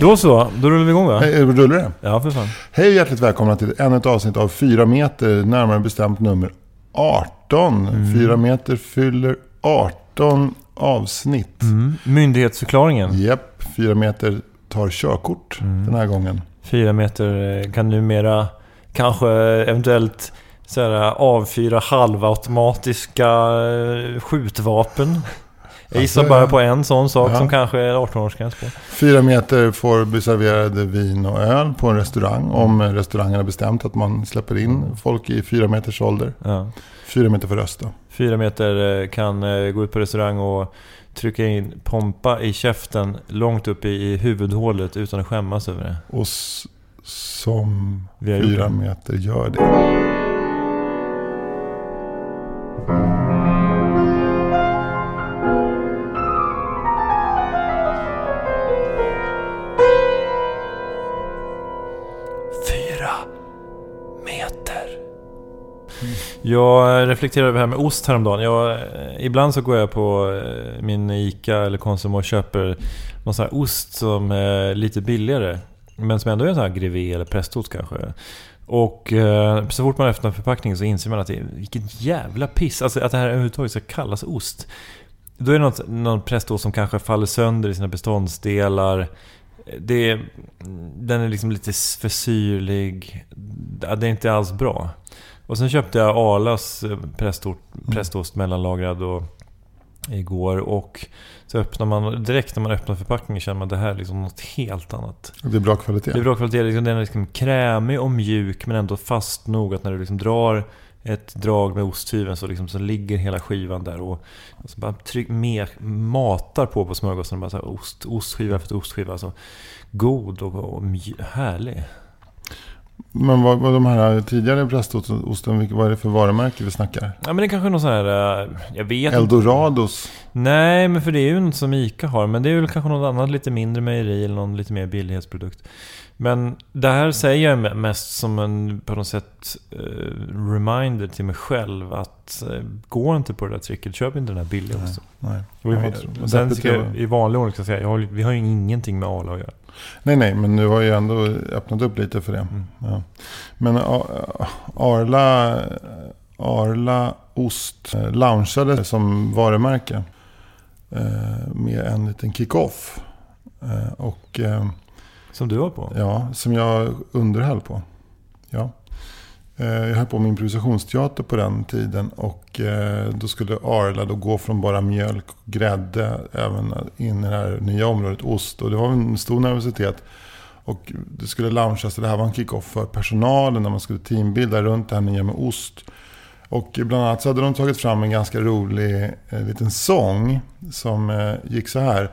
Då så, då rullar vi igång va? Hej, rullar det? Ja, för fan. Hej och hjärtligt välkomna till ännu ett avsnitt av 4 meter, närmare bestämt nummer 18. 4 meter fyller 18 avsnitt. Mm. Myndighetsförklaringen. Japp, 4 meter tar körkort den här gången. Fyra meter eh, kan numera kanske eventuellt så här, avfyra halvautomatiska eh, skjutvapen. Jag gissar Alltså, bara på en sån sak Ja. som kanske är 18-årsgräns på. 4 meter får bli serverade vin och öl på en restaurang om restaurangen har bestämt att man släpper in folk i 4 meters ålder. Ja. 4 meter får rösta. Fyra meter eh, kan eh, gå ut på restaurang och trycka in pompa i käften långt upp i, i huvudhålet utan att skämmas över det. Och som Vi har gjort 4 det. meter gör det. Jag reflekterade över det här med ost häromdagen. Jag, eh, ibland så går jag på eh, min ICA eller Konsum och köper någon sån här ost som är lite billigare. Men som ändå är en sån här grevé eller prästost kanske. Och eh, så fort man öppnar förpackningen så inser man att det är vilket jävla piss. Alltså att det här överhuvudtaget ska kallas ost. Då är det något, någon prästost som kanske faller sönder i sina beståndsdelar. Det den är liksom lite för syrlig. Det är inte alls bra. Och sen köpte jag Arlas eh, prästost, prästost mellanlagrad och, igår. Och så öppnar man, direkt när man öppnar förpackningen känner man att det här är liksom något helt annat. Det är bra kvalitet. Det är bra kvalitet. Liksom, Den är liksom krämig och mjuk men ändå fast nog att när du liksom drar ett drag med osthyveln så, liksom, så ligger hela skivan där och, och så bara tryck, med, matar på på smörgåsen. Bara så här, ost, ostskiva efter ostskiva. Alltså, god och, och mj, härlig. Men vad, vad de här tidigare prästosten, vad är det för varumärke vi snackar? Ja men det är kanske är någon sån här... eh, Jag vet inte. Eldorados. Nej, men för det är ju något som Ica har. Men det är väl kanske något annat lite mindre mejeri eller någon lite mer billighetsprodukt. Men det här säger jag mest som en på något sätt eh, reminder till mig själv att eh, gå inte på det där tricket. Köp inte den här billiga. Nej. Och vi- Ja, vad- vad Sen ska jag i vanlig ordning ska säga, jag har, vi har ju ingenting med Arla att göra. nej, nej, men du har ju ändå öppnat upp lite för det. Mm. Ja. Men Arla, Arla Ost eh, launchade som varumärke eh, med en liten kick-off. Eh, Och eh, som du var på. Ja, som jag underhöll på. Ja. Eh, jag höll på med improvisationsteater på den tiden och eh, då skulle Arla då gå från bara mjölk och grädde även in i det här nya området ost. Och det var en stor nervositet. Och det skulle launchas, det här var en kick-off för personalen när man skulle teambilda runt det här nya med ost. Och bland annat så hade de tagit fram en ganska rolig eh, liten sång som eh, gick så här.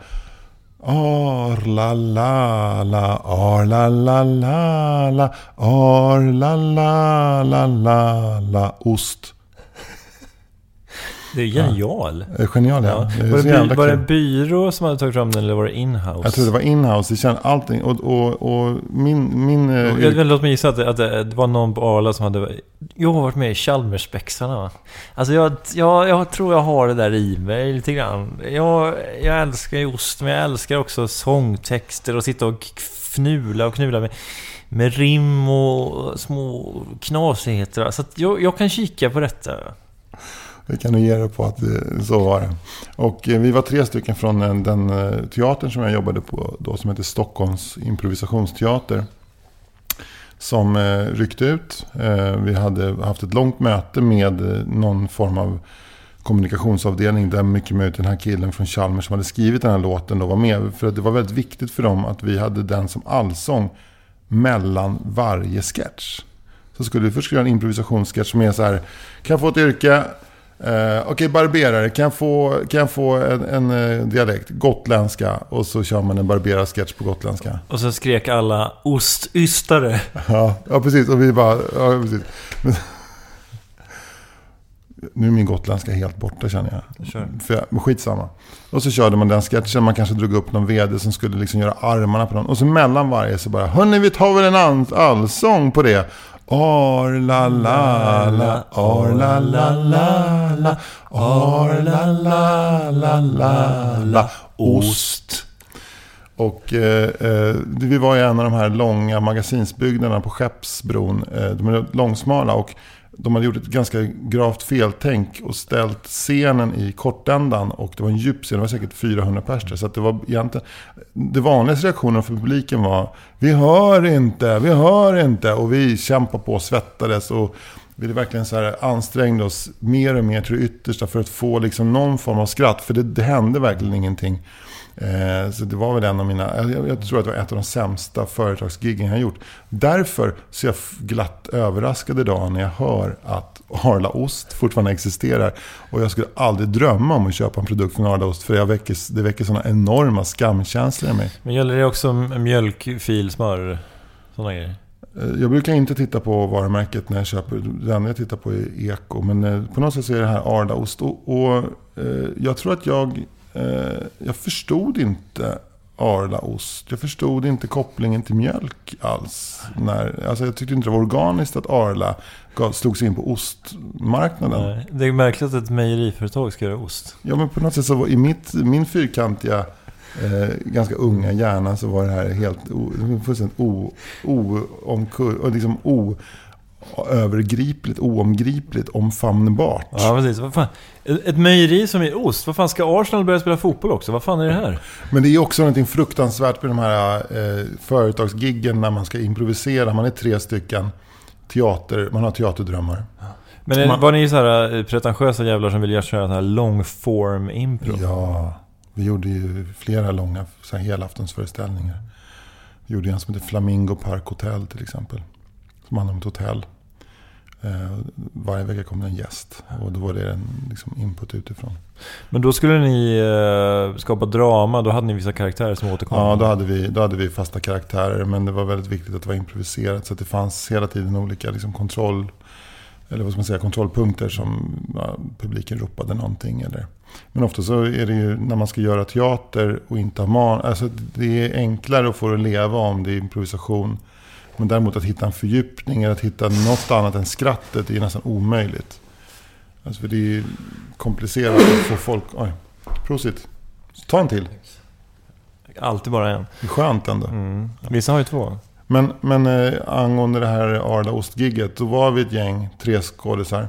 Arla la la, arla la la la, arla la la la la, ost. Det är genial. Eh, Genial ja. Ja. Det Var, det by, var det en byrå som hade tagit fram den eller var det inhouse? Jag tror det var inhouse, det kände allting. Och, och, och min... min eh, Jag, jag, låt mig gissa att det, att det det var någon på Arla som hade... Jag har varit med i Chalmersspexarna va? Alltså jag, jag, jag tror jag har det där i mig lite grann. Jag, jag älskar ju ost, men jag älskar också sångtexter och sitta och fnula och knula med, med rim och små knasigheter. Så jag, jag kan kika på detta. Jag kan nog ge dig på att eh, så var det. Och eh, vi var tre stycken från eh, den, den teatern som jag jobbade på då som heter Stockholms improvisationsteater. Som ryckte ut. Vi hade haft ett långt möte med någon form av kommunikationsavdelning där mycket möjligt den här killen från Chalmers som hade skrivit den här låten då var med. För att det var väldigt viktigt för dem att vi hade den som allsång mellan varje sketch. Så skulle vi först göra en improvisationssketch som är så här. Kan jag få ett yrke? Eh, Okej, okay, barberare. Kan jag få, kan jag få en, en uh, dialekt? Gotländska. Och så kör man en barberarsketch på gotländska. Och så skrek alla ostystare. ja, ja, precis. Och vi bara... Ja, precis. nu är min gotländska helt borta känner jag. Kör. För jag, men skitsamma. Och så körde man den sketchen. Man kanske drog upp någon vd som skulle liksom göra armarna på någon. Och så mellan varje så bara, hörni vi tar väl en allsång på det. Orla la la, orla la la la, orla la la la la, ost. Och eh, eh, vi var i en av de här långa magasinsbyggnaderna på Skeppsbron. Eh, de är långsmala och de hade gjort ett ganska gravt feltänk och ställt scenen i kortändan. Och det var en djup scen, det var säkert 400 pers Så att det var egentligen... Det vanligaste reaktionen från publiken var Vi hör inte, vi hör inte. Och vi kämpade på, svettades och vi verkligen så här ansträngde oss mer och mer till det yttersta för att få liksom någon form av skratt. För det, det hände verkligen ingenting. Eh, så det var väl en av mina, jag, jag, tror att det var ett av de sämsta företagsgiggen jag gjort. Därför så är jag glatt överraskad idag när jag hör att Arla Ost fortfarande existerar. Och jag skulle aldrig drömma om att köpa en produkt från Arla Ost. För jag väcker, det väcker sådana enorma skamkänslor i mig. Men gäller det också mjölkfilsmör? Sådana grejer? Eh, jag brukar inte titta på varumärket när jag köper. Det enda jag tittar på är Eko. Men eh, på något sätt så är det här Arla Ost. Och, och jag tror att jag jag förstod inte Arla-ost. Jag förstod inte kopplingen till mjölk alls. När, alltså jag tyckte inte det var organiskt att Arla slog sig in på ostmarknaden. Nej, det är märkligt att ett mejeriföretag ska göra ost. Ja, men på något sätt så var i mitt, min fyrkantiga, eh, ganska unga hjärna så var det här helt fullständigt o, o, omkull, liksom o, övergripligt, oomgripligt, omfamnbart. Ja, precis. Vad fan? Ett mejeri som är ost. Vad fan ska Arsenal börja spela fotboll också? Vad fan är det här? Men det är också någonting fruktansvärt med de här eh, företagsgiggen när man ska improvisera. Man är tre stycken teater, man har teaterdrömmar. Men är, man, var ni så här eh, pretentiösa jävlar som vill köra här long form impro? Ja, vi gjorde ju flera långa så här helaftonsföreställningar. Vi gjorde en som heter Flamingo Park Hotel till exempel. Som handlar om ett hotell. Eh, varje vecka kom det en gäst och då var det en liksom, input utifrån. Men då skulle ni eh, skapa drama, då hade ni vissa karaktärer som återkom? Ja, då hade, vi, då hade vi fasta karaktärer. Men det var väldigt viktigt att det var improviserat. Så att det fanns hela tiden olika liksom, kontroll, eller vad ska man säga, kontrollpunkter som ja, publiken ropade någonting. Eller. Men ofta så är det ju när man ska göra teater och inte ha man. Alltså, det är enklare att få det att leva om det är improvisation men däremot att hitta en fördjupning eller att hitta något annat än skrattet är nästan omöjligt. Alltså för det är komplicerat att få folk... Oj, prosit. Ta en till. Alltid bara en. Det är skönt ändå. Mm. Vissa har ju två. Men, men eh, angående det här Arla Ost-gigget. Då var vi ett gäng, tre skådisar.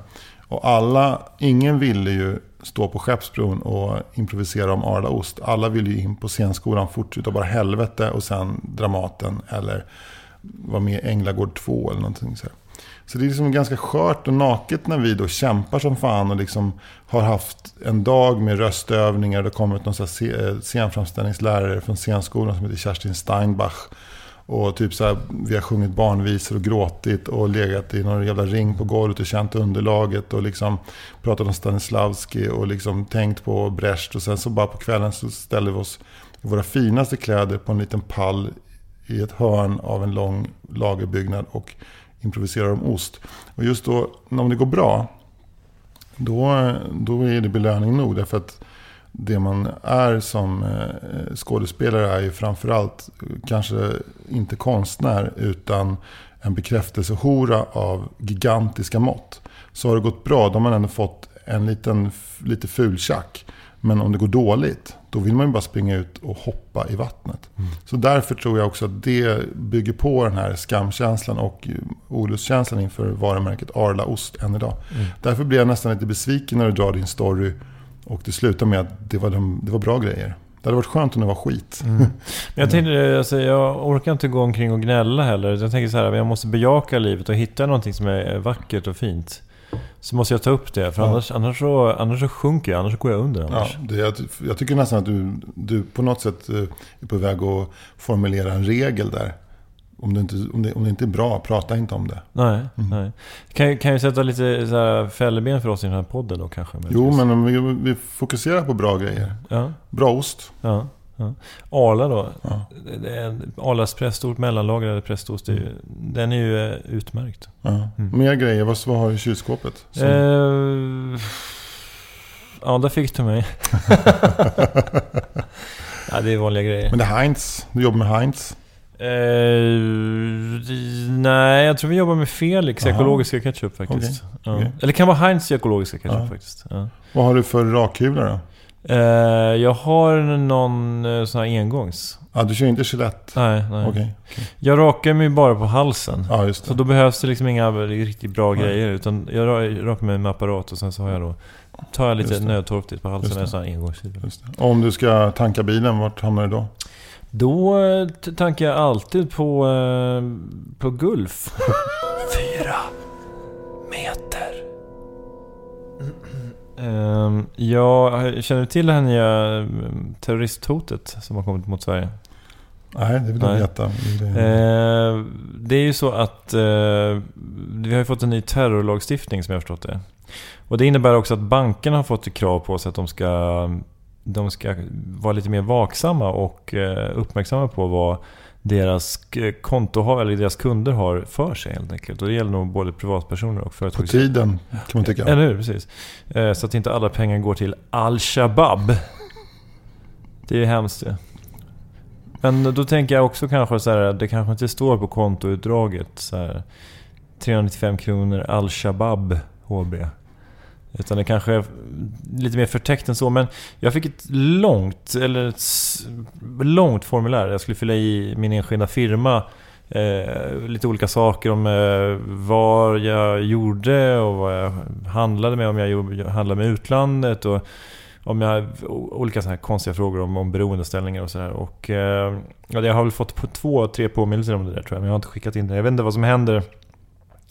Och alla, ingen ville ju stå på Skeppsbron och improvisera om Arla Ost. Alla ville ju in på scenskolan fort utav bara helvete och sen Dramaten eller var med i Änglagård 2 eller någonting så här. Så det är liksom ganska skört och naket när vi då kämpar som fan och liksom har haft en dag med röstövningar. Det har kommit någon eh, scenframställningslärare från scenskolan som heter Kerstin Steinbach. Och typ så här, vi har sjungit barnvisor och gråtit och legat i någon jävla ring på golvet och känt underlaget och liksom pratat om Stanislavski och liksom tänkt på Brecht. Och sen så bara på kvällen så ställer vi oss i våra finaste kläder på en liten pall i ett hörn av en lång lagerbyggnad och improviserar om ost. Och just då, om det går bra, då, då är det belöning nog. Därför att det man är som eh, skådespelare är ju framförallt kanske inte konstnär utan en bekräftelsehora av gigantiska mått. Så har det gått bra, då har man ändå fått en liten, lite fultjack. Men om det går dåligt, då vill man ju bara springa ut och hoppa i vattnet. Mm. Så därför tror jag också att det bygger på den här skamkänslan och olustkänslan inför varumärket Arla Ost än idag. Mm. Därför blir jag nästan lite besviken när du drar din story och det slutar med att det var, de, det var bra grejer. Det hade varit skönt om det var skit. Mm. Jag, tänkte, alltså, jag orkar inte gå omkring och gnälla heller. Jag tänker så här, jag måste bejaka livet och hitta någonting som är vackert och fint. Så måste jag ta upp det, för ja. annars, annars, så, annars så sjunker jag, annars går jag under. Annars. Ja, det, jag, jag tycker nästan att du, du på något sätt eh, är på väg att formulera en regel där. om, det inte, om, det, om det inte är bra, prata inte om det. Nej, nej. Kan, kan ju sätta lite så fälleben för oss i den här podden då kanske? Jo, men vi, vi fokuserar på bra grejer. Ja, Bra ost. ja. Ja. Arla då. Ja. Det är Arlas prästost, mellanlagrade prästost. ju- Den är ju eh, utmärkt. Ja. Mer grejer. Vad, vad har du i kylskåpet? Som- Eh, ja, där fick du mig. ja, det är vanliga grejer. Men det är Heinz. Du jobbar med Heinz. Eh, nej, jag tror vi jobbar med Felix Aha. ekologiska ketchup faktiskt. Ja. okej. Eller det kan vara Heinz ekologiska ketchup faktiskt. Vad har du för rakkula då? Eh, jag har någon eh, sån här engångs. Ja, du kör inte Gillette? Nej, nej. Okej. Jag rakar mig bara på halsen. Ja, just Så det. då behövs det liksom inga riktigt bra Nej. grejer. Utan jag ra- rakar mig med apparat och sen så har jag då... Tar jag lite nödtorftigt på halsen med en sån här det. Om du ska tanka bilen, vart hamnar du då? Då eh, tankar jag alltid på, eh, på Gulf. Fyra meter. Ehm, jag känner du till det här nya eh, terroristhotet som har kommit mot Sverige? Nej, det vill jag veta. Det- Eh, det är ju så att eh, vi har fått en ny terrorlagstiftning som jag har förstått det. Och det innebär också att bankerna har fått krav på sig att de ska, de ska vara lite mer vaksamma och eh, uppmärksamma på vad deras konto har, eller deras kunder har för sig helt enkelt. Och det gäller nog både privatpersoner och På företag. tiden, kan man tycka. Eller hur? Precis. Eh, Så att inte alla pengar går till Al-Shabaab. Det är hemskt det. Men då tänker jag också kanske så här, det kanske inte står på kontoutdraget så här 395 kronor Al-Shabaab HB. Utan det kanske är lite mer förtäckt än så. Men jag fick ett långt, eller ett långt formulär. Jag skulle fylla i min enskilda firma. Eh, lite olika saker om eh, vad jag gjorde och vad jag handlade med. Om jag handlade med utlandet. Och om jag, olika så här konstiga frågor om, om beroendeställningar och sådär. Och eh, jag har väl fått två, tre påminnelser om det där tror jag. Men jag har inte skickat in det. Jag vet inte vad som händer.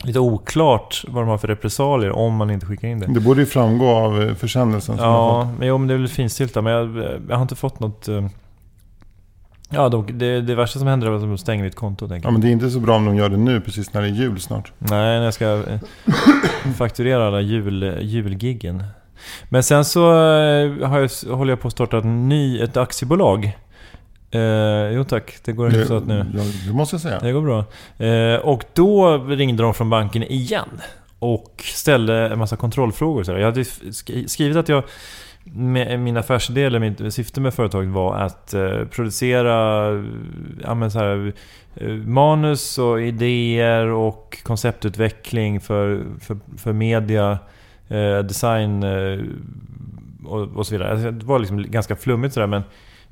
Lite oklart vad de har för repressalier om man inte skickar in det. Det borde ju framgå av eh, försändelsen som Ja, men, jo, men det är väl finstilta. Men jag, jag har inte fått något... eh, Ja, de, det, det värsta som händer är att de stänger mitt konto. Ja, men det är inte så bra om de gör det nu, precis när det är jul snart. Nej, när jag ska eh, fakturera alla jul, julgiggen. Men sen så eh, har jag, håller jag på att starta ett, ny, ett aktiebolag. Eh, jo tack, det går hyfsat nu. Ja, det måste jag säga. Det går bra. Eh, och då ringde de från banken igen. Och ställde en massa kontrollfrågor. Så. Jag hade sk- skrivit att jag... Med min affärsidé, eller mitt syfte med företaget var att eh, producera ja, så här, eh, manus och idéer och konceptutveckling för, för, för media, eh, design och, och så vidare. Alltså, det var liksom ganska flummigt sådär men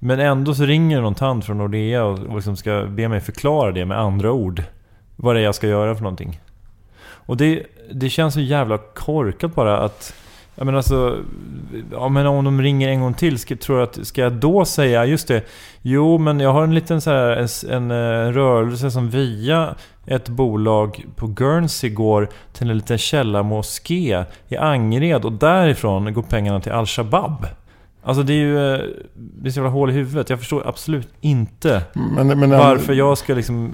men ändå så ringer någon tant från Nordea och, liksom ska be mig förklara det med andra ord. Vad det är jag ska göra för någonting. Och det, det känns så jävla korkat bara att... Jag menar alltså... Ja, men om de ringer en gång till, ska, tror jag att, ska jag då säga just det? Jo, men jag har en liten så här, en, en, eh, rörelse som via ett bolag på Guernsey går till en liten källarmoské i Angered och därifrån går pengarna till Al-Shabab. Alltså det är ju... eh, Det är så jävla hål i huvudet. Jag förstår absolut inte Men, men, varför jag ska liksom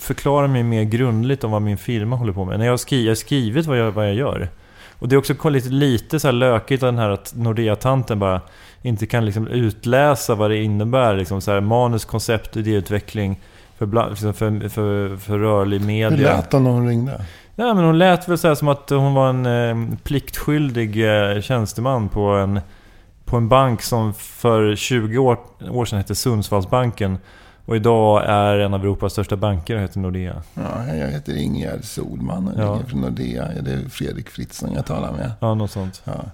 förklara mig mer grundligt om vad min firma håller på med. När jag har, skri- jag har skrivit vad jag, vad jag gör. Och det är också lite, lite så här lökigt den här att Nordea-tanten bara inte kan liksom utläsa vad det innebär. Liksom så här, manus, koncept, idéutveckling för, liksom för, för, för rörlig media. hur lät det när hon ringde? Nej men hon lät väl så som att hon var en eh, pliktskyldig eh, tjänsteman på en, på en bank som för 20 år, år sedan hette Sundsvallsbanken. Och idag är en av Europas största banker och heter Nordea. Ja, jag heter Ingegerd Solman och Ja. ringer från Nordea. Det är Fredrik Fritzson jag talar med. Ja, något sånt. Ja.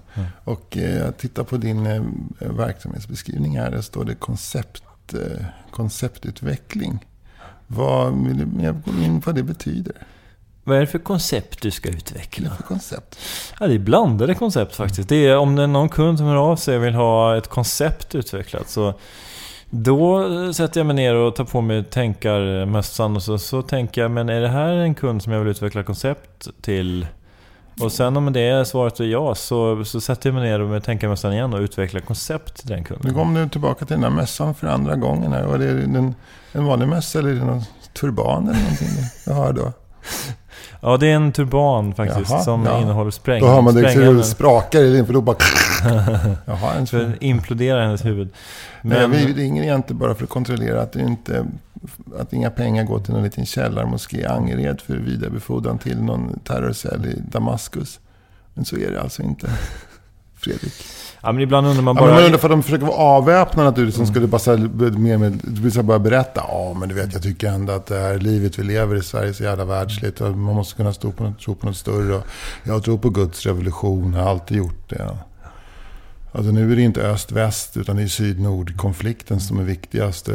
Och eh, jag tittar på din eh, verksamhetsbeskrivning här. Där står det koncept, eh, konceptutveckling. Vad, vill du mer gå in på vad det betyder? Vad är det för koncept du ska Vad är utveckla? det för koncept? Ja, det är blandade koncept faktiskt. Det är om det är någon kund som hör av sig och vill ha ett koncept utvecklat så då sätter jag mig ner och tar på mig tänkarmössan och så, så tänker jag, men är det här en kund som jag vill utveckla koncept till? Och sen om det är svaret är ja, så, så sätter jag mig ner med tänkarmössan igen och utvecklar koncept till den Nu kunden. kom du tillbaka till den här mässan för andra gången. Här. Var det en, en vanlig mässa eller är det någon turban eller någonting du har då? Ja, det är en turban faktiskt Jaha, som ja. innehåller spräng. Då hör man det hur det sprängämnen. sprakar i din för då bara... Jaha, en För den imploderar hennes huvud. Men Men, vi ringer egentligen bara för att kontrollera att, inte, att inga pengar går till någon liten källarmoské i Angered för vidarebefordran till någon terrorcell i Damaskus. Men så är det alltså inte. Fredrik. Ja, men ibland undrar man Ja, bara... men man undrar för att de försöker vara avväpnade naturligtvis. Som skulle bara så här, mer med, du vill bara berätta. Ja, men du vet, jag tycker ändå att det här livet vi lever i Sverige är så jävla världsligt. Man måste kunna stå på något, tro på något större. Jag tror på Guds revolution. Jag har alltid gjort det. Alltså nu är det inte öst-väst utan det är syd-nord-konflikten som är viktigast.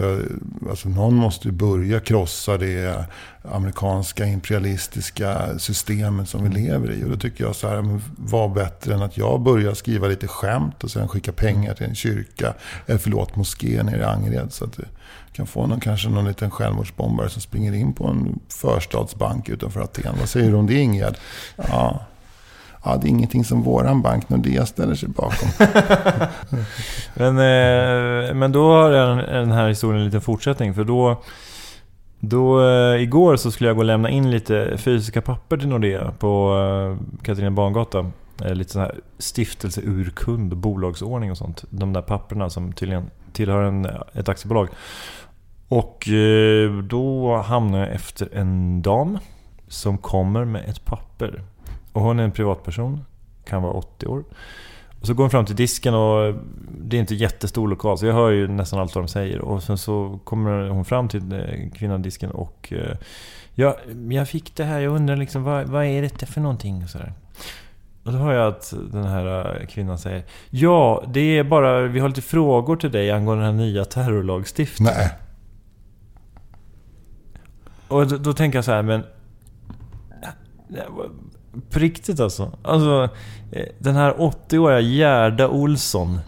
Alltså någon måste ju börja krossa det amerikanska imperialistiska systemet som vi lever i. Och då tycker jag så här, vad bättre än att jag börjar skriva lite skämt och sen skicka pengar till en kyrka, eller förlåt, moské nere i Angered. Så att du kan få någon, kanske någon liten självmordsbombare som springer in på en förstadsbank utanför Aten. Vad säger du om det Ingegerd? Ja. Ja, det är ingenting som våran bank Nordea ställer sig bakom. Men, eh, men då har den, den här historien en liten fortsättning. För då... Då, eh, igår så skulle jag gå och lämna in lite fysiska papper till Nordea på eh, Katarina Bangata. Eh, lite sån här stiftelseurkund och bolagsordning och sånt. De där papperna som tydligen tillhör en, ett aktiebolag. Och eh, då hamnar jag efter en dam som kommer med ett papper. Och hon är en privatperson, kan vara 80 år. Och så går hon fram till disken och det är inte jättestor lokal så jag hör ju nästan allt vad de säger. Och sen så kommer hon fram till eh, kvinnan i disken och eh, ja, jag fick det här, jag undrar liksom vad, vad är detta för någonting? Och, sådär. och då hör jag att den här eh, kvinnan säger Ja, det är bara, vi har lite frågor till dig angående den här nya terrorlagstiftningen. Nej. Och då, då tänker jag så här, men... På riktigt alltså. Alltså, eh, den här 80-åriga Gerda Olsson.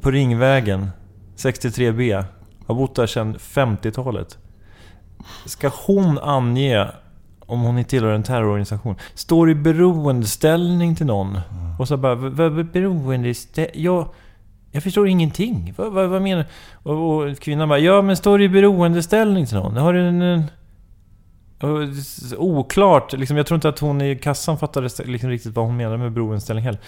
På Ringvägen, 63B. Har bott där sedan 50-talet. Ska hon ange om hon tillhör en terrororganisation? Står i beroendeställning till någon? Och så bara, vad beroendeställning? Jag, jag förstår ingenting. Vad, vad, vad menar du? Och, och kvinnan bara, ja men står i beroendeställning till någon? Har du en... en Oklart, liksom, jag tror inte att hon i kassan fattade liksom riktigt vad hon menade med beroendeställning heller.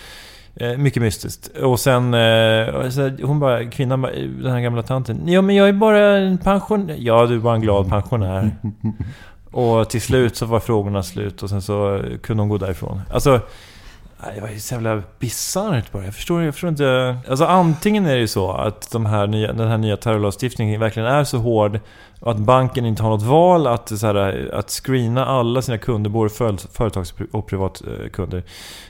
Eh, mycket mystiskt. Och sen, eh, så, hon bara, kvinnan bara, den här gamla tanten. Ja men jag är bara en pensionär. Ja du är bara en glad pensionär. och till slut så var frågorna slut och sen så kunde hon gå därifrån. Alltså, det var ju så jävla bisarrt bara. Jag förstår, jag förstår inte. Alltså antingen är det ju så att de här nya, den här nya terrorlagstiftningen verkligen är så hård och att banken inte har något val att, så här, att screena alla sina kunder, både för- företags och privatkunder.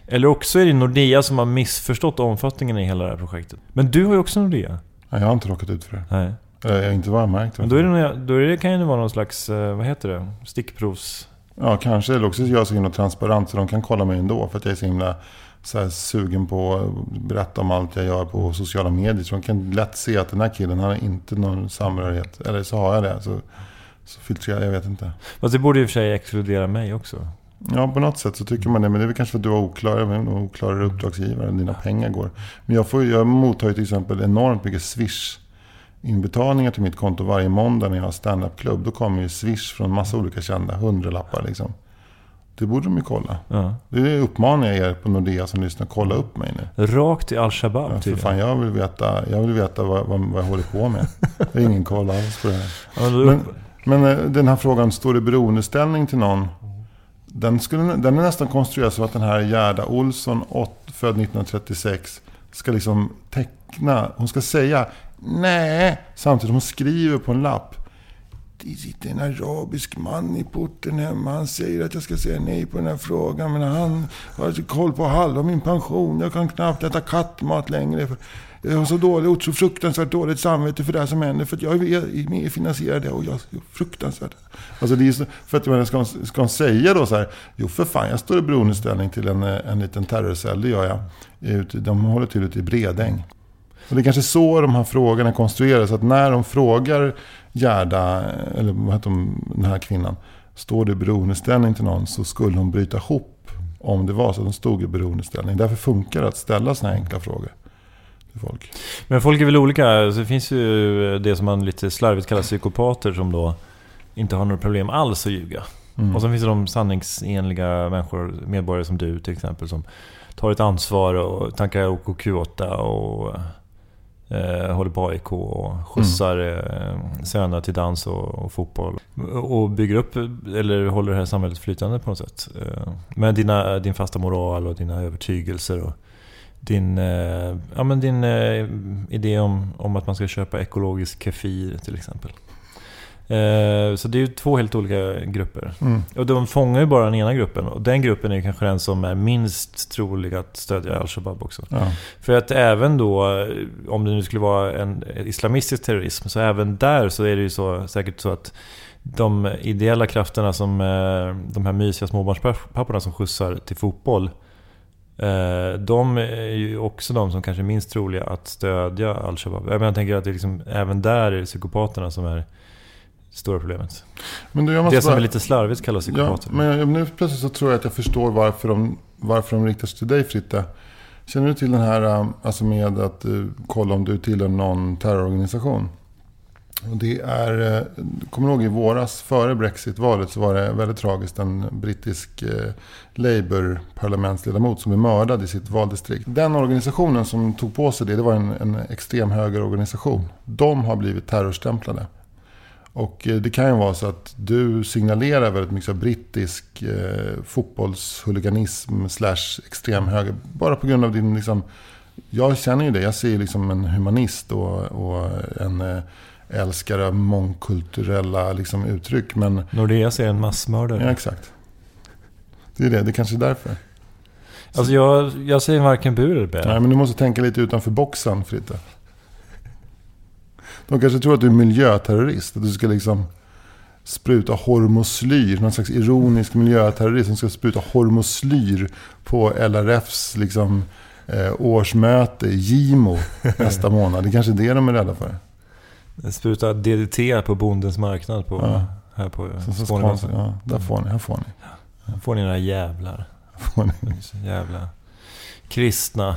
Eller också är det Nordea som har missförstått omfattningen i hela det här projektet. Men du har ju också Nordea. Nej, jag har inte råkat ut för det. Nej. Eller jag har inte vad jag märkt. Men då, är det, nog- då är det, kan det vara någon slags, eh, vad heter det? Stickprovs... Ja, kanske. Eller också är jag så himla transparent så de kan kolla mig ändå. För att jag är så himla så här, sugen på att berätta om allt jag gör på sociala medier. Så de kan lätt se att den här killen han har inte någon samhörighet. Eller så har jag det. Så, så filtrerar jag, jag vet inte. Fast det borde i och för sig exkludera mig också. Ja, på något sätt så tycker man det. Men det är väl kanske för att du har oklara, men oklarare uppdragsgivare. Dina pengar går. Men jag, får, jag mottar ju till exempel enormt mycket Swish inbetalningar till mitt konto varje måndag när jag har stand-up-klubb. Då kommer ju Swish från massa olika kända, hundralappar liksom. Det borde de ju kolla. Ja. Det uppmanar jag er på Nordea som lyssnar, kolla upp mig nu. Rakt till Al-Shabaab Ja, för fan, jag vill veta, jag vill veta vad, vad, vad jag håller på med. Jag har ingen koll alls på det här. Ja, Men, men eh, den här frågan, står det beroendeställning till någon? Den, skulle, den är nästan konstruerad så att den här Gerda Olsson, född 1936, ska liksom teckna, hon ska säga nej, samtidigt som hon skriver på en lapp. Det sitter en arabisk man i porten hemma. Han säger att jag ska säga nej på den här frågan. Men han har koll på halva min pension. Jag kan knappt äta kattmat längre. Jag har så dåligt, så fruktansvärt dåligt samvete för det här som händer. För att jag är med och finansierar det. Och jag är fruktansvärt. Alltså det är så, för att jag menar, ska, hon, ska hon säga då så här. Jo för fan, jag står i beroendeställning till en, eh, en liten terrorcell. Det gör jag. De håller till ute i Bredäng. Och det är kanske så de här frågorna konstrueras. Att när de frågar Gerda, eller vad heter hon, den här kvinnan. Står det i beroendeställning till någon så skulle hon bryta ihop. Om det var så att de stod i beroendeställning. Därför funkar det att ställa sådana här enkla frågor folk. Men folk är väl olika. Så det finns ju det som man lite slarvigt kallar psykopater som då inte har några problem alls att ljuga. Mm. Och sen finns det de sanningsenliga människor, medborgare som du till exempel, som tar ett ansvar och tankar OKQ8 och eh, håller på AIK och skjutsar eh, söner till dans och, och, fotboll. Och bygger upp, eller håller det här samhället flytande på något sätt. Eh, med dina, din fasta moral och dina övertygelser. Och din, eh, ja, men din eh, idé om, om att man ska köpa ekologisk kefir till exempel. Eh, så det är ju två helt olika grupper. Mm. Och de fångar ju bara den ena gruppen. Och den gruppen är kanske den som är minst trolig att stödja al-Shabab också. Ja. För att även då, om det nu skulle vara en islamistisk terrorism, så även där så är det ju så, säkert så att de ideella krafterna som eh, de här mysiga småbarnspapporna som skjutsar till fotboll eh, de är ju också de som kanske är minst troliga att stödja al-Shabab. Jag tänker att det liksom, även där är det psykopaterna som är stora problemet. Men du, jag måste Det som bara- är lite slarvigt kallas Ja, psykopater. men jag- nu plötsligt så tror jag att jag förstår varför de, varför de riktar sig till dig Fritte. Känner du till den här um, alltså med att uh, kolla om du tillhör någon terrororganisation? Och det är, eh, kommer ihåg i våras före Brexit-valet så var det väldigt tragiskt. En brittisk eh, Labour-parlamentsledamot som blev mördad i sitt valdistrikt. Den organisationen som tog på sig det, det var en, en extrem högerorganisation. De har blivit terrorstämplade. Och eh, det kan ju vara så att du signalerar väldigt mycket här brittisk eh, fotbollshuliganism slash extremhöger. Bara på grund av din liksom... Jag känner ju det. Jag ser ju liksom en humanist och, och en eh, älskare av mångkulturella liksom, uttryck. Men Nordea ser en massmördare. ja, exakt. Det är det. Det kanske är därför. Alltså jag, jag säger varken bu eller bä. Nej, men du måste tänka lite utanför boxen, Fritte. De kanske tror att du är miljöterrorist. Att du ska liksom spruta hormoslyr. Någon slags ironisk miljöterrorist som ska spruta hormoslyr på LRFs liksom, eh, årsmöte i Gimo nästa månad. Det är kanske är det de är rädda för. Spruta DDT på bondens marknad på, Ja. här på Skånebasen. ja, där får ni. Här får ni. Får ni några jävlar. Här får ni. Jävla kristna.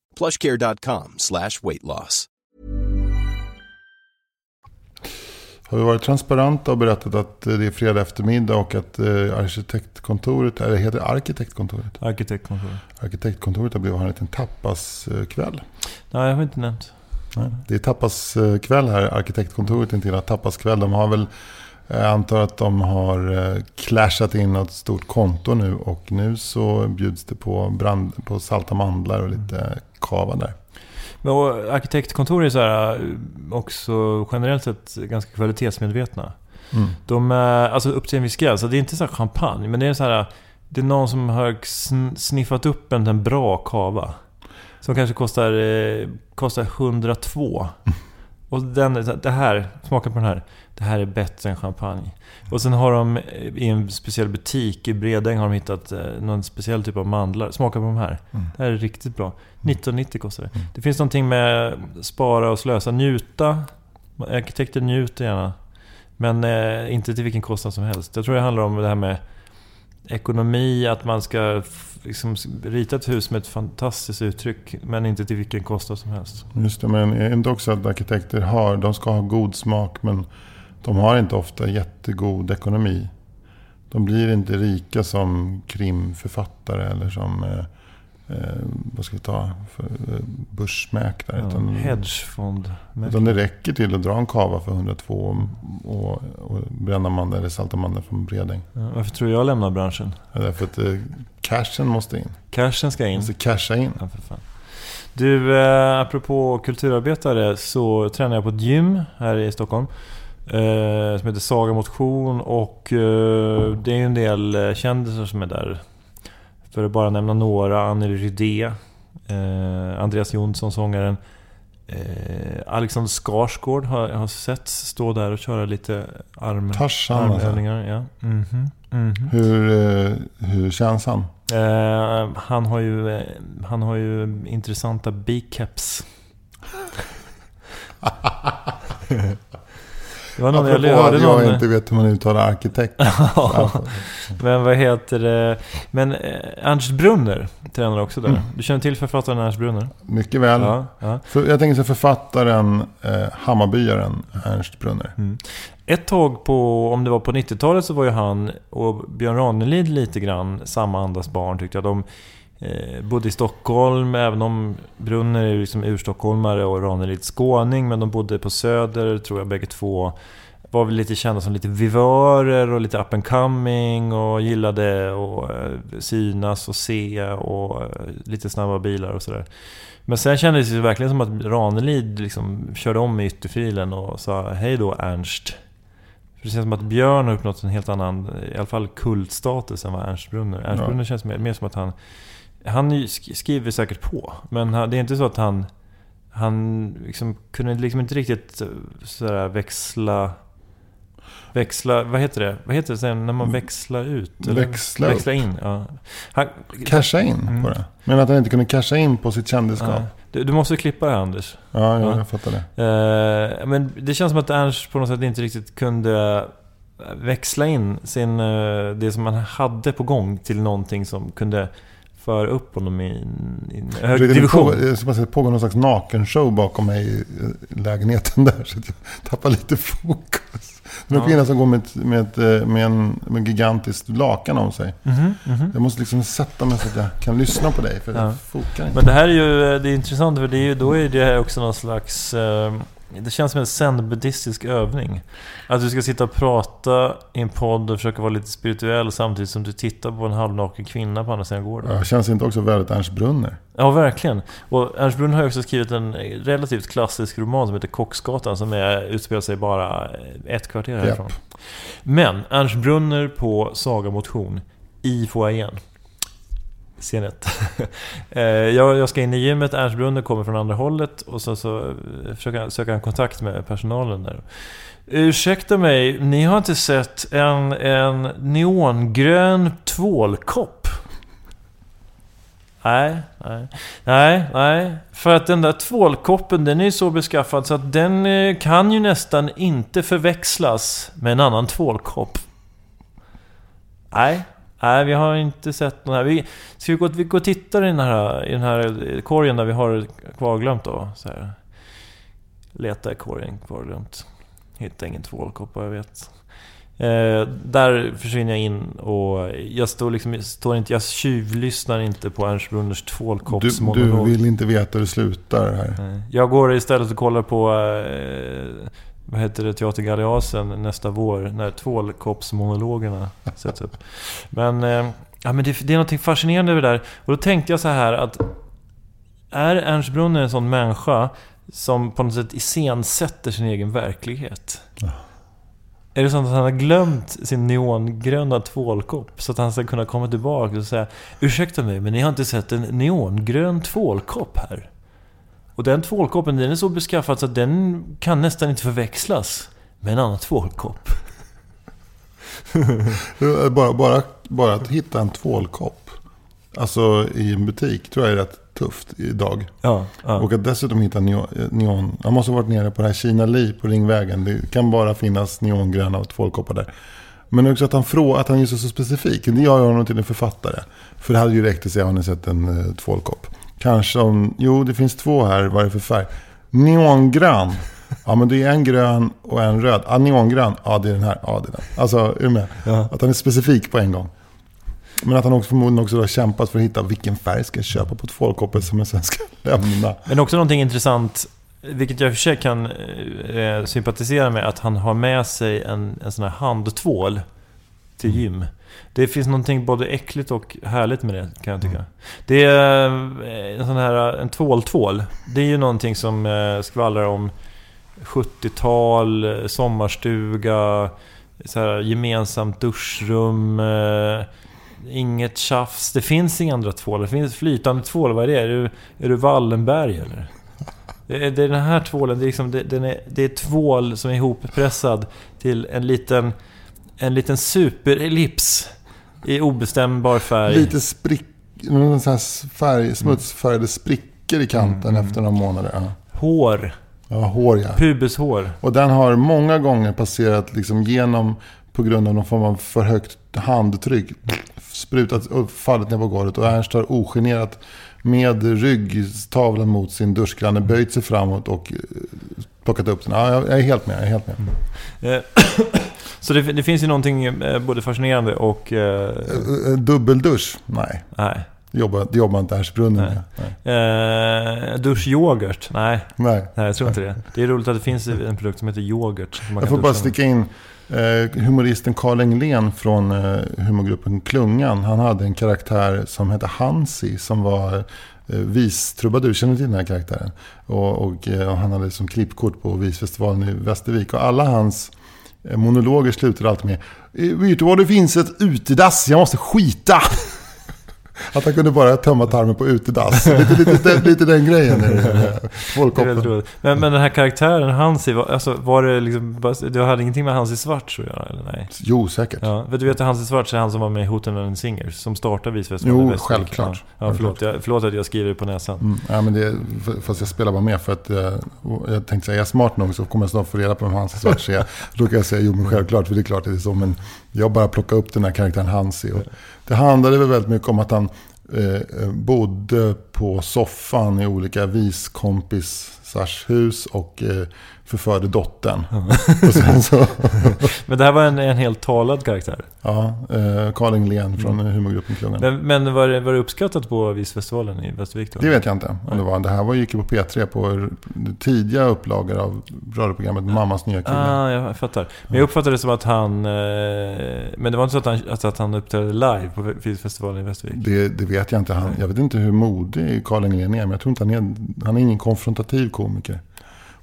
plushcare.com slash weight loss. Har vi varit transparenta och berättat att eh, det är fredag eftermiddag och att eh, arkitektkontoret, eller heter det arkitektkontoret? Arkitektkontor. Arkitektkontoret har blivit en liten tapaskväll. Nej, jag har inte nämnt. Nej, Det är tapaskväll här, arkitektkontoret intill har tapaskväll. De har väl, jag antar att de har eh, clashat in något stort konto nu och nu så bjuds det på, brand, på salta mandlar och lite kava där. Men och arkitektkontor är så här, eh, också generellt sett ganska kvalitetsmedvetna. Mm. De är, alltså upp till en viss gräns. Så Det är inte så här champagne, men det är så här... Det är någon som har sn- sniffat upp en, en bra kava. Som kanske kostar, eh, kostar 102. Och den, det här, smaka på den här. Det här är bättre än champagne. Och sen har de eh, i en speciell butik i Bredäng har de hittat eh, någon speciell typ av mandlar. Smaka på de här. Mm. Det här är riktigt bra. 1990 kostar det. Det finns någonting med spara och slösa. Njuta. Arkitekter njuter gärna. Men eh, inte till vilken kostnad som helst. Jag tror det handlar om det här med ekonomi, att man ska liksom rita ett hus med ett fantastiskt uttryck, men inte till vilken kostnad som helst. Just det, men inte också att arkitekter har, de ska ha god smak men de har inte ofta jättegod ekonomi. De blir inte rika som krimförfattare eller som eh, eh, vad ska vi ta för eh, börsmäklare. Ja, utan, hedgefond. utan det räcker till att dra en kava för 102 och, och, bränna mandel eller salta mandel från Bredäng. Ja, varför tror jag lämnar branschen? Ja, Därför att eh, cashen måste in. Cashen ska in. Måste casha in. Ja, för fan. Du, eh, apropå kulturarbetare så tränar jag på ett gym här i Stockholm. Eh, som heter Saga Motion och eh, det är en del eh, kändisar som är där. För att bara nämna några. Anneli Rydé. Eh, Andreas Jonsson, sångaren. Alexander Skarsgård har har sett stå där och köra lite arm, Tarzan alltså. armövningar. Ja. Mhm, mhm. Hur, eh, hur känns han? Han, har ju, han har ju intressanta biceps. det var någon jag Apropå hörde att någon... jag inte vet hur man uttalar arkitekt. Ja, Men vad heter det? Men eh, Ernst Brunner tränar också där. Mm. Du känner till författaren Ernst Brunner? Mycket väl. Ja, ja. För, jag tänker så författaren, eh, Hammarbyaren Ernst Brunner. Mm. Ett tag på, om det var på 90-talet så var ju han och Björn Ranelid lite grann samma andas barn tyckte jag. De eh, bodde i Stockholm, även om Brunner är liksom urstockholmare och Ranelid skåning. Men de bodde på Söder, tror jag bägge två. Var väl lite kända som lite vivörer och lite up and coming och gillade att eh, synas och se och eh, lite snabba bilar och sådär. Men sen kändes det verkligen som att Ranelid liksom körde om i ytterfilen och sa Hej då Ernst. För det känns som att Björn har uppnått en helt annan, i alla fall kultstatus än vad Ernst Brunner. Ernst Ja. Brunner känns mer, mer som att han... Han skriver säkert på, men han, det är inte så att han... Han liksom kunde liksom inte riktigt eh, sådär växla... Växla, vad heter det? Vad heter det sen när man växlar ut? eller? Växla. Växla in, ja. Han, Casha in Mm. på det. Men att han inte kunde casha in på sitt kändisskap. ja. du, du måste klippa det här Anders. Ja, ja, Ja. jag fattar det. Eh, men det känns som att Ernst på något sätt inte riktigt kunde växla in sin, eh, det som man hade på gång till någonting som kunde föra upp honom i en, i en högre Det division. pågår, det det pågår någon slags nakenshow bakom mig i eh, lägenheten där. Så att jag tappar lite fokus. Det är en Ja. kvinna som går med ett, med ett, eh, med en, med gigantiskt lakan om sig. Mhm, mhm. Jag måste liksom sätta mig så att jag kan lyssna på dig. För Ja. det fokar inte. Men det här är ju det är intressant för det är ju, då är det här också någon slags... Eh, det känns som en zen-buddhistisk övning. Att du ska sitta och prata i en podd och försöka vara lite spirituell samtidigt som du tittar på en halvnaken kvinna på andra sidan gården. Ja, känns inte också väldigt Ernst Brunner? Ja, verkligen. Och Ernst Brunner har också skrivit en relativt klassisk roman som heter Kocksgatan som är, utspelar sig bara ett kvarter härifrån. Men Ernst Brunner på Saga Motion i foajén. Scen ett. Eh, jag, jag ska in i gymmet, Ernst Brunner kommer från andra hållet och så, så eh, försöker han söka kontakt med personalen där. Ursäkta mig, ni har inte sett en, en neongrön tvålkopp? Nej, nej. Nej, nej. För att den där tvålkoppen den är ju så beskaffad så att den eh, kan ju nästan inte förväxlas med en annan tvålkopp. Nej, nej vi har inte sett någon här. Vi, ska vi gå, vi gå och titta i den här, i den här korgen där vi har kvarglömt då? Så här. Leta i korgen kvarglömt. Hitta ingen tvålkopp vad jag vet. Eh, där försvinner jag in och jag står liksom, står inte, jag tjuvlyssnar inte på Ernst Brunners Du, du tvålkoppsmonolog. vill inte veta hur det slutar här. Jag går istället och kollar på eh, vad heter det, Teater Galeasen nästa vår när tvålkoppsmonologerna sätts upp. Men, eh, ja, men det, det är något fascinerande över det där. Och då tänkte jag så här att är Ernst Brunner en sån människa som på något sätt iscensätter sin egen verklighet? Är det så att han har glömt sin neongröna tvålkopp så att han ska kunna komma tillbaka och säga Ursäkta mig, men ni har inte sett en neongrön tvålkopp här? Och den tvålkoppen den är så beskaffad så att den kan nästan inte förväxlas med en annan tvålkopp. Bara, bara, bara att hitta en tvålkopp. Alltså i en butik tror jag är rätt tufft idag. Ja, ja. Och att dessutom hitta neon, neon. Han måste ha varit nere på det här Kina Li på Ringvägen. Det kan bara finnas neongröna tvålkoppar där. Men också att han, frå, att han är så, så specifik. Det gör honom till en författare. För det hade ju räckt att säga, har ni sett en uh, tvålkopp? Kanske om, jo det finns två här, vad är det för färg? Neongrön. Ja men det är en grön och en röd. Ja neongrön, ja det är den här, ja det är den. Alltså är du med? Ja. Att han är specifik på en gång. Men att han också förmodligen också har kämpat för att hitta vilken färg ska jag köpa på ett folkhoppe som jag sen ska lämna. Men också någonting intressant, vilket jag i och för sig kan eh, sympatisera med, att han har med sig en, en sån här handtvål till Mm. gym. Det finns någonting både äckligt och härligt med det, kan jag tycka. Det är eh, en sån här en tvåltvål. Det är ju någonting som eh, skvallrar om 70-tal, eh, sommarstuga, så här, gemensamt duschrum, eh, inget tjafs. Det finns inga andra tvålar. Det finns flytande tvål. Vad är det? Är du, är du Wallenberg eller? Det är, det är den här tvålen, det är, liksom, det, den är, det är tvål som är ihoppressad till en liten, en liten superellips i obestämbar färg. Lite sprick, någon sån här färg, smutsfärgade sprickor i kanten efter några månader. Ja. Hår. Ja, hår ja. Pubeshår. Och den har många gånger passerat liksom genom, på grund av någon form av för högt handtryck, sprutat upp, fallit ner på golvet. Och Ernst har ogenerat med ryggtavlan mot sin duschgranne böjt sig framåt och eh, plockat upp den. Ja, jag är helt med. Jag är helt med. Eh, Så det, det finns ju någonting eh, både fascinerande och... Eh, Eh, eh, Dubbeldusch? Nej, nej. jobbar, jobbar inte Ernstbrunnen med. Nej. Eh, duschyoghurt? Nej. Nej. Nej, jag tror inte det. Det är roligt att det finns en produkt som heter yoghurt. Som man Jag får bara sticka in humoristen Carl Englén från humorgruppen Klungan. Han hade en karaktär som hette Hansi som var vistrubadur. Känner du till den här karaktären? Och, och, och han hade som klippkort på visfestivalen i Västervik. Och alla hans Eh, monologer slutar alltid med eh, Vet du vad det finns ett utedass? Jag måste skita! Att han kunde bara tömma tarmen på utedass. Lite, lite, lite den grejen. Folkhoppen. Men, men den här karaktären, Hansi, var, alltså, var det liksom... Du hade ingenting med Hansi Svarts att göra, eller nej? Jo, säkert. Ja, för du vet att Hansi Svarts är han som var med i Hoten and Singers, som startade Visfestivalen Jo, självklart. Ja, ja, förlåt, jag, förlåt att jag skriver det på näsan. Mm, ja, men det, fast jag spelar bara med för att eh, jag tänkte säga, är jag smart nog så kommer jag snart få reda på vem Hansi Svart är. Då kan jag säga, jo men självklart, för det är klart att det är så. Men jag bara plockar upp den här karaktären Hansi. Och det handlade väl väldigt mycket om att han eh, bodde på soffan i olika viskompisars hus och eh, förförde dottern. sen så, Men det här var en, en helt talad karaktär. ja, eh, Carl Englén från humorgruppen Klungan. Men, men var, det, var det uppskattat på Visfestivalen i Västervik då? Det vet jag inte om det var. Det här var, gick ju på P3 på tidiga upplagor av radioprogrammet Mammas nya kille. Ah, jag fattar. Men jag uppfattade det som att han... Eh, men det var inte så att han, alltså att han uppträdde live på Visfestivalen i Västervik? Det, det vet jag inte. Han, jag vet inte hur modig Carl Englén är, men jag tror inte han är, han är ingen konfrontativ komiker.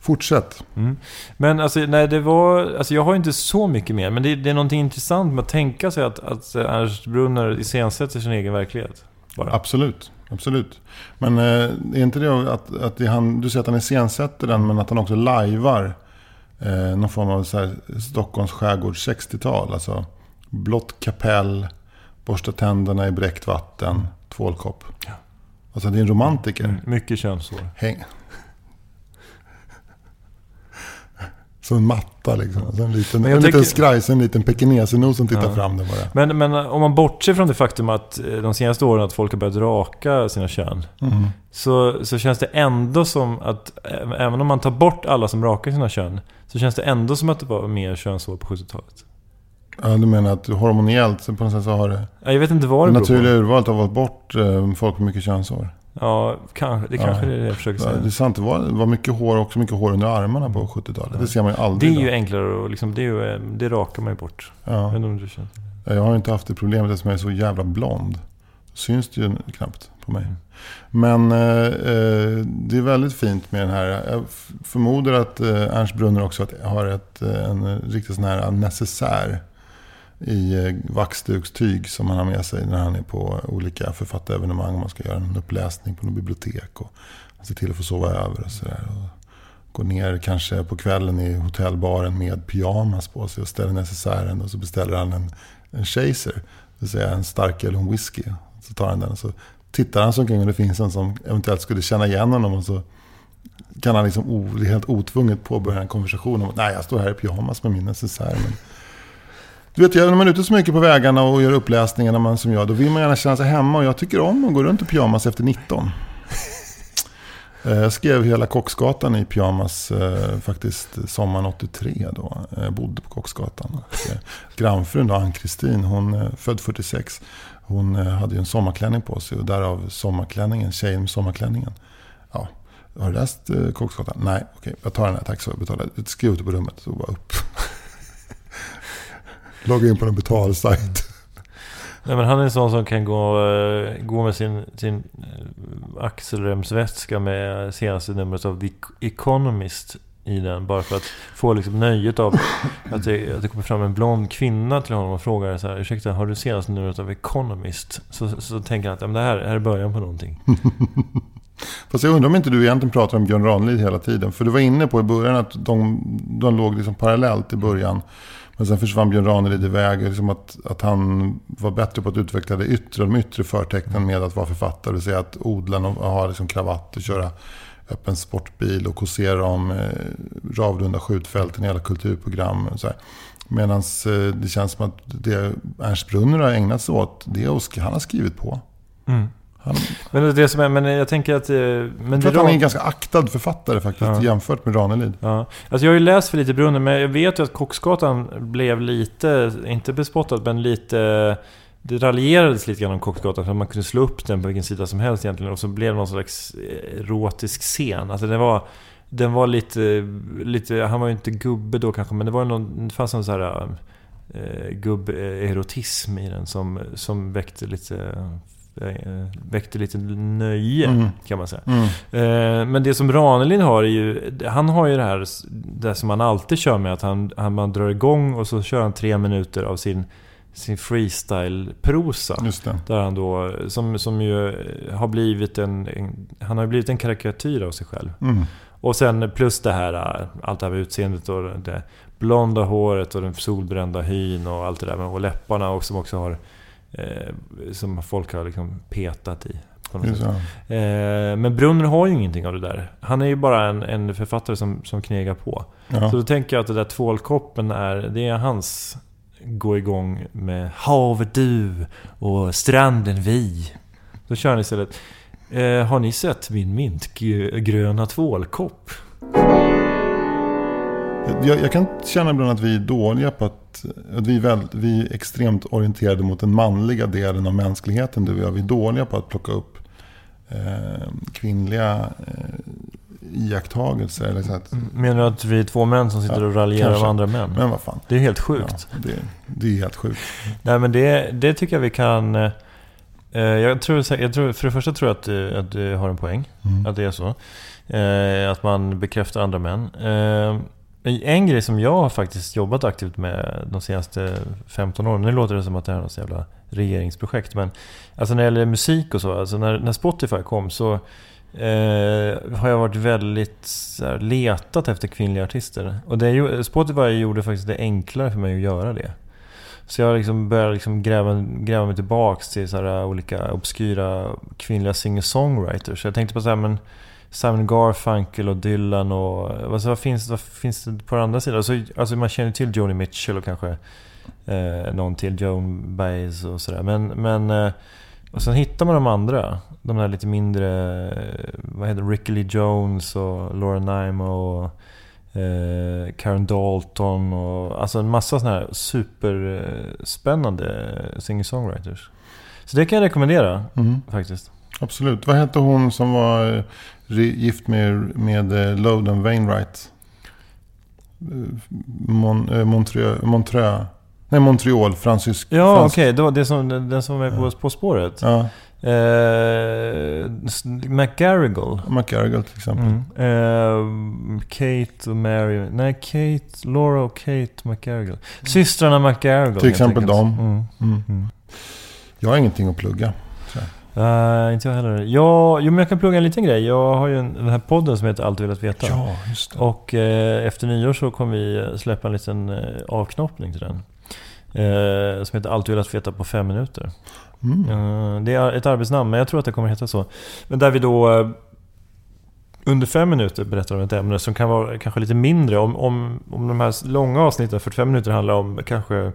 Fortsätt. Mm. Men alltså, nej, det var... Alltså jag har inte så mycket mer, men det, det är någonting intressant med att tänka sig att, att Ernst Brunner iscensätter sin egen verklighet. Bara. Absolut. Absolut. Men eh, är inte det att, att det han, du säger att han iscensätter den, men att han också lajvar eh, någon form av så här Stockholms skärgård 60-tal. Alltså blått kapell, borsta tänderna i bräckt vatten, tvålkopp. Ja. Alltså det är en romantiker. Mm, mycket könshår. Häng. Som en matta liksom. Alltså en liten, Men en liten tycker- skrajs, en liten pekinesenos som tittar Ja. fram där bara. Men, men om man bortser från det faktum att eh, de senaste åren att folk har börjat raka sina kön. Mm. Så, så känns det ändå som att, även om man tar bort alla som rakar sina kön, så känns det ändå som att det var mer könshår på 70-talet. Ja, du menar att hormoniellt så på något sätt så har det, Ja, Jag vet inte vad det naturliga urvalet har valt bort eh, folk med mycket könshår. Ja, kanske, det Ja. kanske är det jag försöker Ja, säga. det är sant, det var, det var mycket hår, också mycket hår under armarna på 70-talet. Det ser man ju Det aldrig är ju enklare och liksom, det, är ju, det rakar man ju bort. Jag Ja. inte om du känner Jag har inte haft det problemet eftersom jag är så jävla blond. Syns det ju knappt på mig. Men eh, eh, det är väldigt fint med den här. Jag förmodar att eh, Ernst Brunner också har ett, eh, en riktigt sån här necessär i eh, vaxdukstyg som han har med sig när han är på olika författarevenemang. Om man ska göra en uppläsning på något bibliotek och se till att få sova över och sådär. Gå ner kanske på kvällen i hotellbaren med pyjamas på sig och ställer necessären och så beställer han en, en chaser. Det vill säga en starköl och en whisky. Så tar han den och så tittar han sig omkring och det finns en som eventuellt skulle känna igen honom. Och så kan han liksom o, helt otvunget påbörja en konversation om att nej, jag står här i pyjamas med min necessär. Men... Du vet, när man är ute så mycket på vägarna och gör uppläsningar när man som jag, då vill man gärna känna sig hemma. Och jag tycker om att gå runt i pyjamas efter 19. Eh, Jag skrev hela Kocksgatan i pyjamas eh, faktiskt sommaren 83 då. Jag bodde på Kocksgatan. Och, eh, grannfrun då, Ann-Kristin, hon född 46. hon eh, hade ju en sommarklänning på sig och därav sommarklänningen, tjejen med sommarklänningen. Ja, har du läst eh, Kåkskatan? Nej, okej, jag tar den här, tack så betalar. Skriv ut på rummet, så bara upp. Logga in på en betalsajt. Nej, men han är en sån som kan gå, eh, gå med sin, sin eh, axelremsväska med senaste numret av The Economist i den. Bara för att få liksom nöjet av att det, att det kommer fram en blond kvinna till honom och frågar så här, Ursäkta, har du senaste numret av Economist? Så, så tänker han att ja, men det här, här är början på någonting. Fast jag undrar om inte du egentligen pratar om Björn Ranelid hela tiden. För du var inne på i början att de, de låg liksom parallellt i början. Men sen försvann Björn Ranelid iväg. Liksom att, att han var bättre på att utveckla det yttre, de yttre förtecknen med att vara författare. Det vill säga att odla och ha liksom kravatt och köra öppen sportbil och kåsera om eh, ravrunda skjutfälten i alla kulturprogram. Medan eh, det känns som att det Ernst Brunner har ägnat sig åt, det Oskar, han har skrivit på. Mm. Han, men det som är, men jag tänker att... Eh, men jag tror att han är en ganska aktad författare faktiskt ja. jämfört med Ranelid. Ja. Alltså jag har ju läst för lite Brunner, men jag vet ju att Kocksgatan blev lite, inte bespottad, men lite... Det raljerades lite grann om Kocksgatan för man kunde slå upp den på vilken sida som helst egentligen och så blev det någon slags erotisk scen. Alltså det var... Den var lite, lite... Han var ju inte gubbe då kanske, men det var någon... Det fanns någon sån här... Eh, gubberotism i den som, som väckte lite väckte lite nöje mm. kan man säga. Mm. Eh, men det som Ranelid har är ju, han har ju det här det som han alltid kör med. Att han, han, man drar igång och så kör han tre minuter av sin, sin freestyle-prosa. Där han då, som, som ju har blivit en, en, han har blivit en karikatyr av sig själv. Mm. Och sen plus det här, allt det här med utseendet och det blonda håret och den solbrända hyn och allt det där. Och läpparna och som också har Eh, som folk har liksom petat i. Eh, men Brunner har ju ingenting av det där. Han är ju bara en, en författare som, som knegar på. Ja. Så då tänker jag att det där tvålkoppen är, det är hans gå igång med havet du och stranden vi. Då kör han istället eh, Har ni sett min mintgröna tvålkopp? Jag, jag, kan känna ibland att vi är dåliga på att, att vi, är väl, vi är extremt orienterade mot den manliga delen av mänskligheten. Du och jag. Vi är dåliga på att plocka upp eh, kvinnliga eh, iakttagelser. Eller så att, mm. Menar du att vi är två män som sitter ja, och raljerar om andra män? Men vad fan. Det är helt sjukt. Ja, det, det, är helt sjukt. Nej men det, det tycker jag vi kan... Eh, jag, tror, jag tror, för det första tror jag att, eh, att du har en poäng. Mm. Att det är så. Eh, att man bekräftar andra män. En grej som jag har faktiskt jobbat aktivt med de senaste 15 åren. Nu låter det som att det här är något jävla regeringsprojekt. Men alltså när det gäller musik och så. Alltså när, när Spotify kom så eh, har jag varit väldigt här, letat efter kvinnliga artister. Och det, Spotify gjorde faktiskt det enklare för mig att göra det. Så jag liksom började liksom gräva, gräva mig tillbaks till så här olika obskyra kvinnliga singer-songwriters. Så jag tänkte på så här, men Simon Garfunkel och Dylan och... Alltså, vad, finns, vad finns det på andra sidan? Alltså, alltså man känner till Joni Mitchell och kanske eh, någon till, Joan Baez och sådär. Men, men... Eh, och sen hittar man de andra. De där lite mindre... Eh, vad heter? Ricky Lee Jones och Laura Nymo och... Eh, Karen Dalton och... Alltså en massa sådana här superspännande singer-songwriters. Så det kan jag rekommendera mm. faktiskt. Absolut. Vad hette hon som var gift med, med eh, Loden Wainwright. Mon, äh, Montreux, Montreux. Nej, Montreal, fransysk. Ja, fransk. okej. Okay. Det var det som, den som var på, på spåret. Ja. Eh, McGarrigle. McGarrigle till exempel. Mm. Eh, Kate och Mary. Nej, Kate, Laura och Kate McGarrigle. Systrarna McGarrigle. Till exempel dem. Mm. Mm. mm. Jag har ingenting att plugga. Uh, inte jag heller. Jag, jo, men jag kan plugga en liten grej. Jag har ju en, den här podden som heter Allt velat veta. Ja, just det. Och eh, efter nyår så kommer vi släppa en liten eh, avknoppning till den. Eh, som heter Allt velat veta på fem minuter. Mm. Uh, det är ett arbetsnamn, men jag tror att det kommer heta så. Men där vi då eh, under fem minuter berättar om ett ämne som kan vara kanske lite mindre. Om, om, om de här långa avsnitten, 45 minuter, handlar om kanske eh,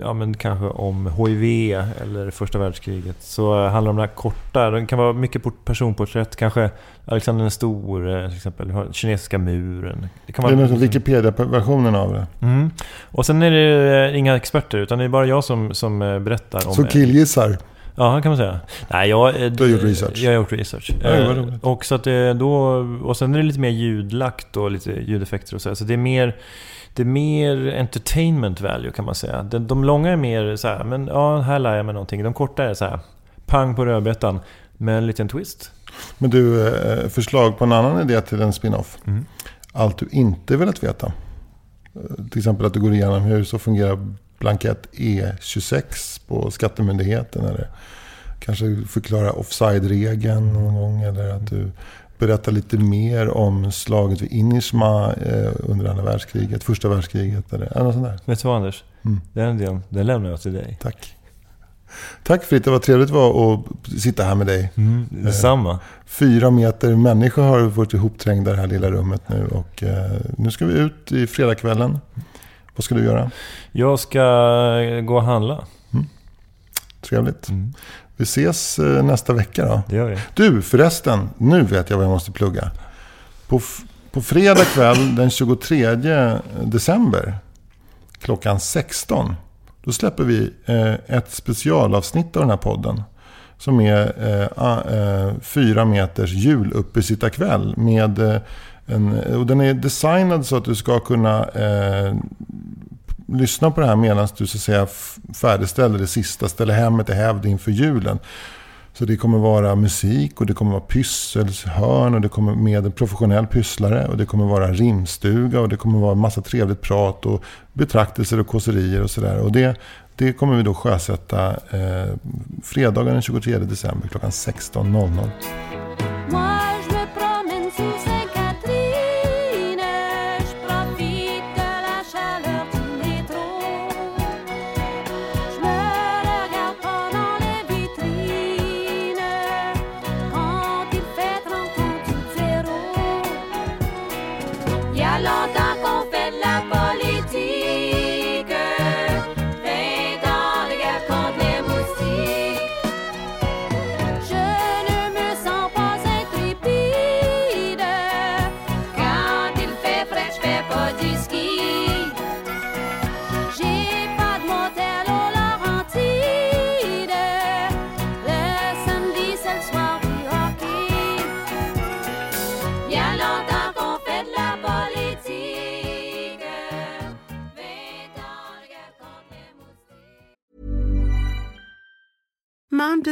ja, men kanske om HIV eller första världskriget. Så handlar det om de här korta, det kan vara mycket personporträtt. Kanske Alexander den store till exempel, kinesiska muren. Det kan vara... Det är liksom- Wikipedia-versionen av det. Mm. Och sen är det inga experter, utan det är bara jag som, som berättar om... Så killgissar? Ja, kan man säga. Nej, jag, du har gjort research? Jag har gjort research. Ja, eh, och, så att då, och sen är det lite mer ljudlagt och lite ljudeffekter och så. Så det är mer... Det är mer entertainment value kan man säga. De, de långa är mer så här, men ja, här lär jag mig någonting. De korta är så här, pang på rödbetan med en liten twist. Men du, eh, förslag på en annan idé till en spin-off. Mm. Allt du inte velat veta. Eh, till exempel att du går igenom hur så fungerar blankett E26 på Skattemyndigheten. Eller kanske förklara offside-regeln någon gång. Eller att du berättar lite mer om slaget vid Inishma eh, under andra världskriget, första världskriget. Eller något sånt där. Vet du vad Anders? Mm. Den delen den lämnar jag till dig. Tack. Tack Fritte, vad trevligt det var att sitta här med dig. Mm, detsamma. Eh, fyra meter människor har varit ihopträngda i det här lilla rummet nu. Och eh, nu ska vi ut i fredagskvällen. Vad ska du göra? Jag ska gå och handla. Mm. Trevligt. Mm. Vi ses eh, nästa vecka då. Det gör vi. Du förresten, nu vet jag vad jag måste plugga. På, på fredag kväll den 23 december klockan 16. Då släpper vi eh, ett specialavsnitt av den här podden. Som är eh, fyra meters juluppesittarkväll med en, och den är designad så att du ska kunna lyssna på det här medan du så att säga färdigställer det sista, ställer hemmet i hävd inför julen. Så det kommer vara musik och det kommer vara pysselhörn och det kommer med en professionell pysslare och det kommer vara rimstuga och det kommer vara massa trevligt prat och betraktelser och kåserier och sådär. Och det, det kommer vi då sjösätta eh, fredagen den 23 december klockan 16.00.